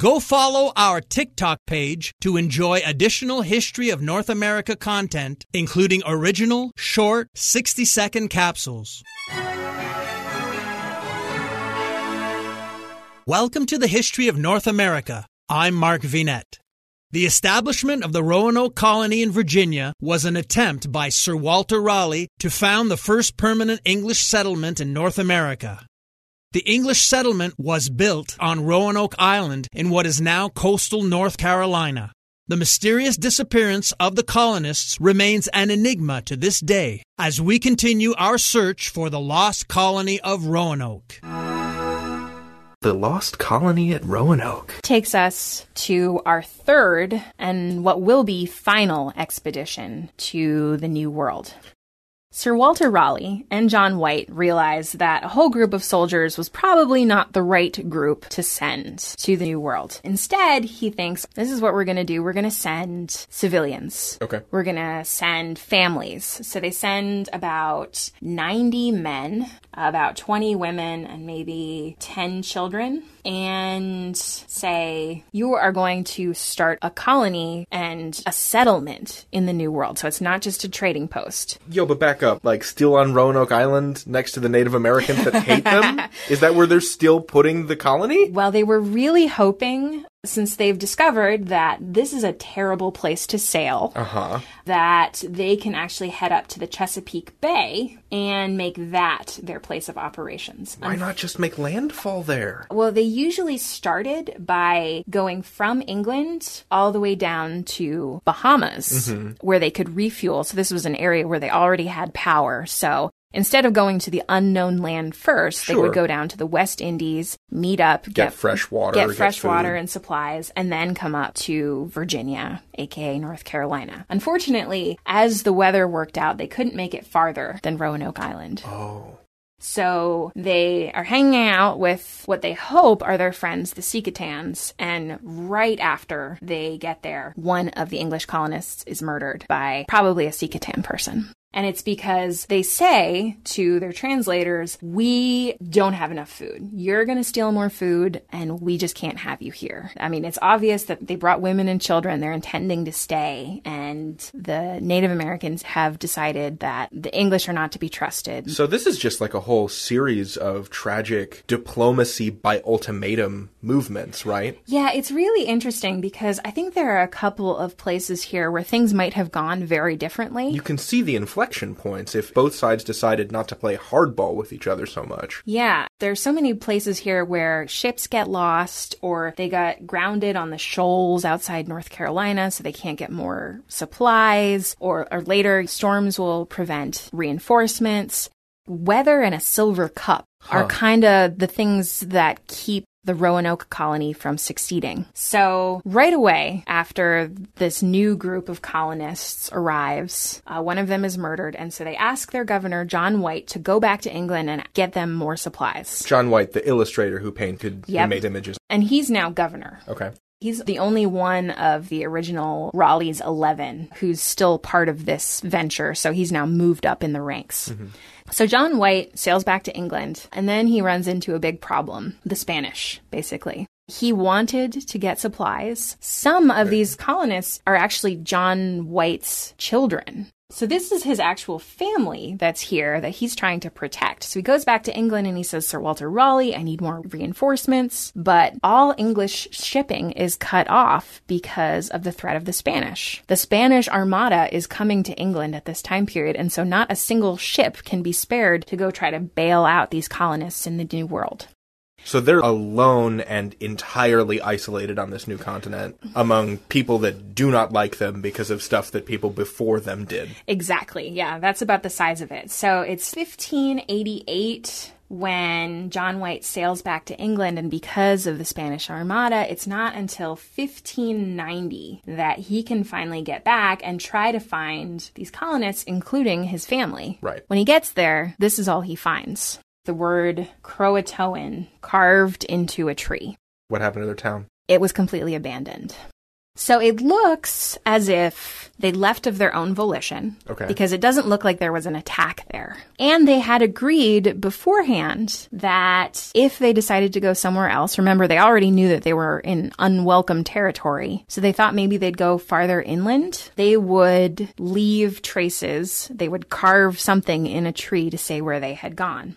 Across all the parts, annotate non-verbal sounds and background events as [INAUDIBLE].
Go follow our TikTok page to enjoy additional History of North America content, including original, short, 60 second capsules. Welcome to the History of North America. I'm Mark Vinet. The establishment of the Roanoke colony in Virginia was an attempt by Sir Walter Raleigh to found the first permanent English settlement in North America. The English settlement was built on Roanoke Island in what is now coastal North Carolina. The mysterious disappearance of the colonists remains an enigma to this day as we continue our search for the lost colony of Roanoke. The Lost Colony at Roanoke. Takes us to our third and what will be final expedition to the New World. Sir Walter Raleigh and John White realized that a whole group of soldiers was probably not the right group to send to the New World. Instead, he thinks this is what we're going to do. We're going to send civilians. Okay. We're going to send families. So they send about 90 men, about 20 women, and maybe 10 children and say, you are going to start a colony and a settlement in the New World. So it's not just a trading post. Yo, but back up. Like, still on Roanoke Island next to the Native Americans that hate them? [LAUGHS] Is that where they're still putting the colony? Well, they were really hoping, since they've discovered that this is a terrible place to sail, Uh-huh. that they can actually head up to the Chesapeake Bay and make that their place of operations. Why not just make landfall there? Well, they usually started by going from England all the way down to Bahamas, where they could refuel. So this was an area where they already had power. So instead of going to the unknown land first, they would go down to the West Indies, meet up, get, fresh water, get get fresh water and supplies, and then come up to Virginia, aka North Carolina. Unfortunately, as the weather worked out, they couldn't make it farther than Roanoke Island. Oh. So they are hanging out with what they hope are their friends, the Secotans, and right after they get there, one of the English colonists is murdered by probably a Secotan person. And it's because they say to their translators, we don't have enough food. You're going to steal more food and we just can't have you here. I mean, it's obvious that they brought women and children. They're intending to stay. And the Native Americans have decided that the English are not to be trusted. So this is just like a whole series of tragic diplomacy by ultimatum movements, right? Yeah, it's really interesting because I think there are a couple of places here where things might have gone very differently. You can see the inflection points if both sides decided not to play hardball with each other so much. Yeah, there's so many places here where ships get lost or they got grounded on the shoals outside North Carolina so they can't get more supplies or, or later storms will prevent reinforcements. Weather and a silver cup are kind of the things that keep the Roanoke colony from succeeding. So, right away after this new group of colonists arrives, uh, one of them is murdered, and so they ask their governor, John White, to go back to England and get them more supplies. John White, the illustrator who painted, who Yep. made images. And he's now governor. Okay. He's the only one of the original Raleigh's 11 who's still part of this venture, so he's now moved up in the ranks. Mm-hmm. So John White sails back to England, and then he runs into a big problem the Spanish, basically. He wanted to get supplies. Some of these colonists are actually John White's children. So this is his actual family that's here that he's trying to protect. So he goes back to England and he says, Sir Walter Raleigh, I need more reinforcements. But all English shipping is cut off because of the threat of the Spanish. The Spanish Armada is coming to England at this time period, and so not a single ship can be spared to go try to bail out these colonists in the New World. So they're alone and entirely isolated on this new continent among people that do not like them because of stuff that people before them did. Exactly. Yeah, that's about the size of it. So it's 1588 when John White sails back to England, and because of the Spanish Armada, it's not until 1590 that he can finally get back and try to find these colonists, including his family. Right. When he gets there, this is all he finds the word Croatoan carved into a tree. What happened to their town? It was completely abandoned. So it looks as if they left of their own volition. Okay. Because it doesn't look like there was an attack there. And they had agreed beforehand that if they decided to go somewhere else, remember they already knew that they were in unwelcome territory. So they thought maybe they'd go farther inland. They would leave traces. They would carve something in a tree to say where they had gone.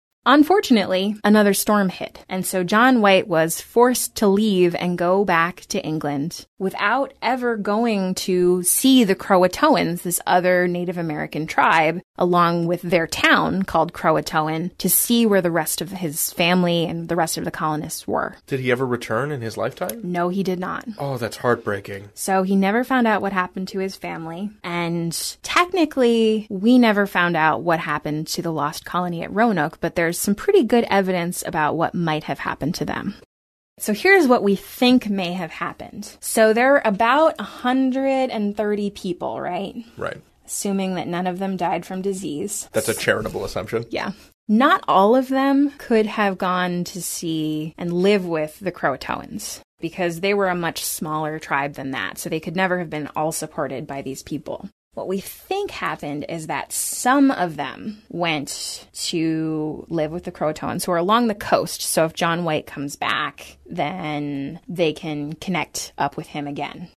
Unfortunately, another storm hit, and so John White was forced to leave and go back to England without ever going to see the Croatoans, this other Native American tribe, along with their town called Croatoan, to see where the rest of his family and the rest of the colonists were. Did he ever return in his lifetime? No, he did not. Oh, that's heartbreaking. So he never found out what happened to his family. And technically, we never found out what happened to the lost colony at Roanoke, but there's some pretty good evidence about what might have happened to them. So here's what we think may have happened. So there are about 130 people, right? Right. Assuming that none of them died from disease. That's a charitable assumption. Yeah. Not all of them could have gone to see and live with the Croatoans because they were a much smaller tribe than that. So they could never have been all supported by these people. What we think happened is that some of them went to live with the Croatoans who are along the coast. So if John White comes back, then they can connect up with him again.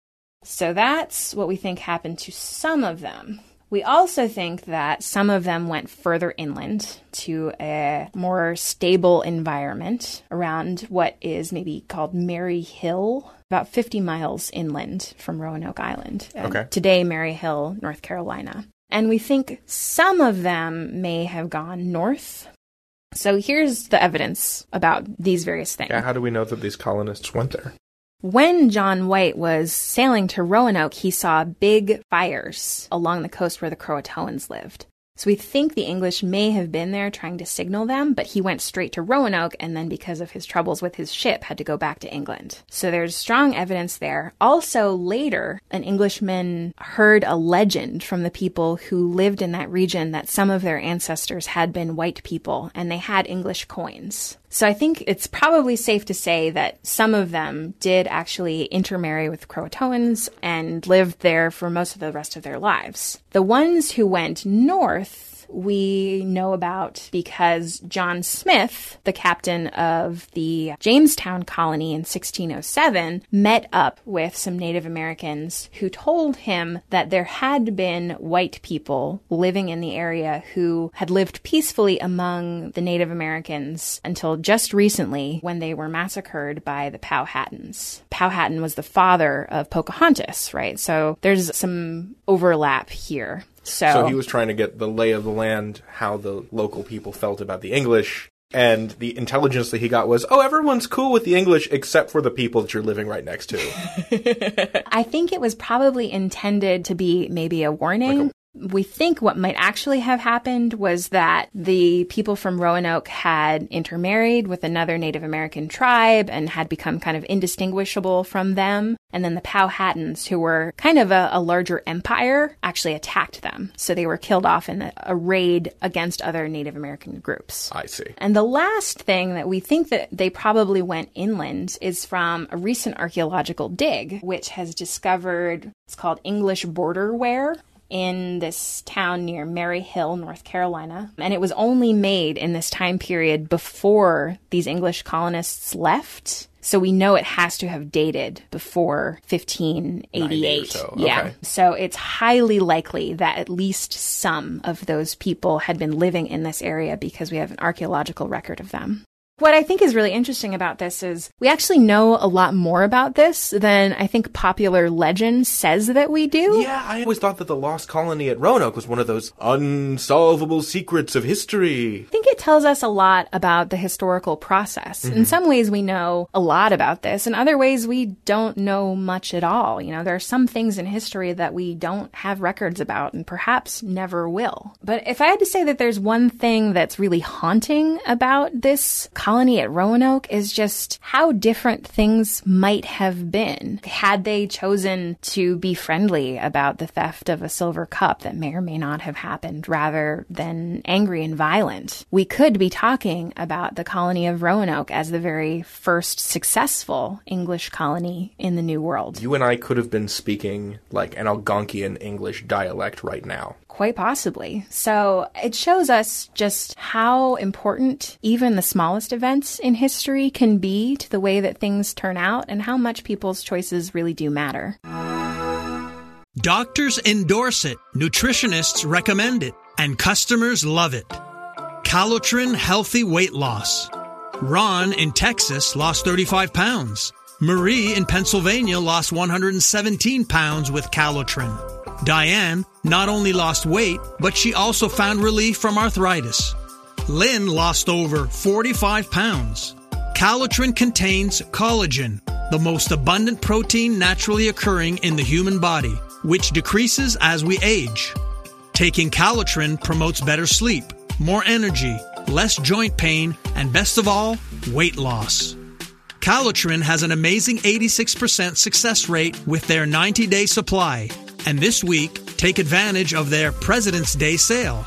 So that's what we think happened to some of them. We also think that some of them went further inland to a more stable environment around what is maybe called Merry Hill, about 50 miles inland from Roanoke Island. Okay. Today, Merry Hill, North Carolina. And we think some of them may have gone north. So here's the evidence about these various things. Yeah, how do we know that these colonists went there? When John White was sailing to Roanoke, he saw big fires along the coast where the Croatoans lived. So we think the English may have been there trying to signal them, but he went straight to Roanoke and then, because of his troubles with his ship, had to go back to England. So there's strong evidence there. Also, later, an Englishman heard a legend from the people who lived in that region that some of their ancestors had been white people and they had English coins. So I think it's probably safe to say that some of them did actually intermarry with Croatoans and lived there for most of the rest of their lives. The ones who went north we know about because John Smith, the captain of the Jamestown colony in 1607, met up with some Native Americans who told him that there had been white people living in the area who had lived peacefully among the Native Americans until just recently when they were massacred by the Powhatans. Powhatan was the father of Pocahontas, right? So there's some overlap here. So, So he was trying to get the lay of the land, how the local people felt about the English, and the intelligence that he got was, oh, everyone's cool with the English except for the people that you're living right next to. [LAUGHS] I think it was probably intended to be maybe a warning. We think what might actually have happened was that the people from Roanoke had intermarried with another Native American tribe and had become kind of indistinguishable from them. And then the Powhatans, who were kind of a, a larger empire, actually attacked them. So they were killed off in a, a raid against other Native American groups. I see. And the last thing that we think that they probably went inland is from a recent archaeological dig, which has discovered it's called English border ware in this town near Merry Hill, North Carolina. And it was only made in this time period before these English colonists left. So we know it has to have dated before 1588. so, Yeah. okay. So it's highly likely that at least some of those people had been living in this area because we have an archaeological record of them. What I think is really interesting about this is we actually know a lot more about this than I think popular legend says that we do. Yeah, I always thought that the lost colony at Roanoke was one of those unsolvable secrets of history. I think it tells us a lot about the historical process. In mm-hmm. some ways, we know a lot about this. In other ways, we don't know much at all. You know, there are some things in history that we don't have records about and perhaps never will. But if I had to say that there's one thing that's really haunting about this colony at Roanoke is just how different things might have been had they chosen to be friendly about the theft of a silver cup that may or may not have happened rather than angry and violent. We could be talking about the colony of Roanoke as the very first successful English colony in the New World. You and I could have been speaking like an Algonquian English dialect right now. Quite possibly. So it shows us just how important even the smallest events in history can be to the way that things turn out and how much people's choices really do matter. Doctors endorse it, nutritionists recommend it, and customers love it. Calotren Healthy Weight Loss. Ron in Texas lost 35 pounds. Marie in Pennsylvania lost 117 pounds with Calotren. Diane not only lost weight, but she also found relief from arthritis. Lynn lost over 45 pounds. Calotren contains collagen, the most abundant protein naturally occurring in the human body, which decreases as we age. Taking Calotren promotes better sleep, more energy, less joint pain, and best of all, weight loss. Calotren has an amazing 86% success rate with their 90 day supply. And this week, take advantage of their President's Day sale.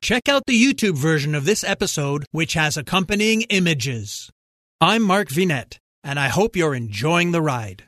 Check out the YouTube version of this episode, which has accompanying images. I'm Mark Vinet, and I hope you're enjoying the ride.